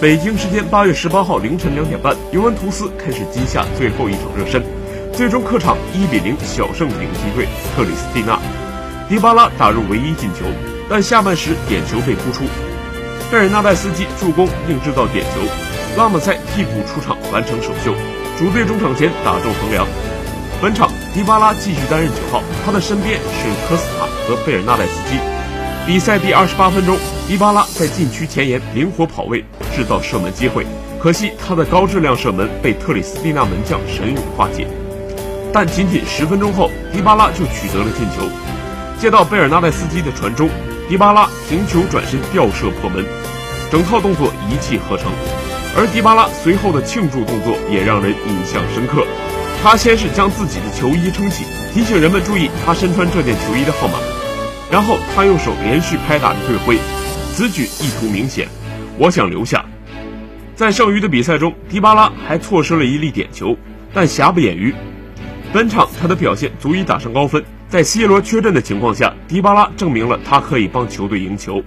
北京时间八月十八号凌晨两点半，尤文图斯开始今夏最后一场热身，最终客场一比零小胜顶级队特里斯蒂纳。迪巴拉打入唯一进球，但下半时点球被扑出，贝尔纳代斯基助攻并制造点球，拉姆塞替补出场完成首秀，主队中场前打中横梁。本场迪巴拉继续担任九号，他的身边是科斯塔和贝尔纳代斯基。比赛第二十八分钟，迪巴拉在禁区前沿灵活跑位，制造射门机会。可惜他的高质量射门被特里斯蒂纳门将神勇化解。但仅仅十分钟后，迪巴拉就取得了进球。接到贝尔纳代斯基的传中，迪巴拉停球转身吊射破门，整套动作一气呵成。而迪巴拉随后的庆祝动作也让人印象深刻。他先是将自己的球衣撑起，提醒人们注意他身穿这件球衣的号码。然后他用手连续拍打着队徽，此举意图明显，我想留下。在剩余的比赛中，迪巴拉还错失了一粒点球，但瑕不掩瑜。本场他的表现足以打上高分。在 C 罗缺阵的情况下，迪巴拉证明了他可以帮球队赢球。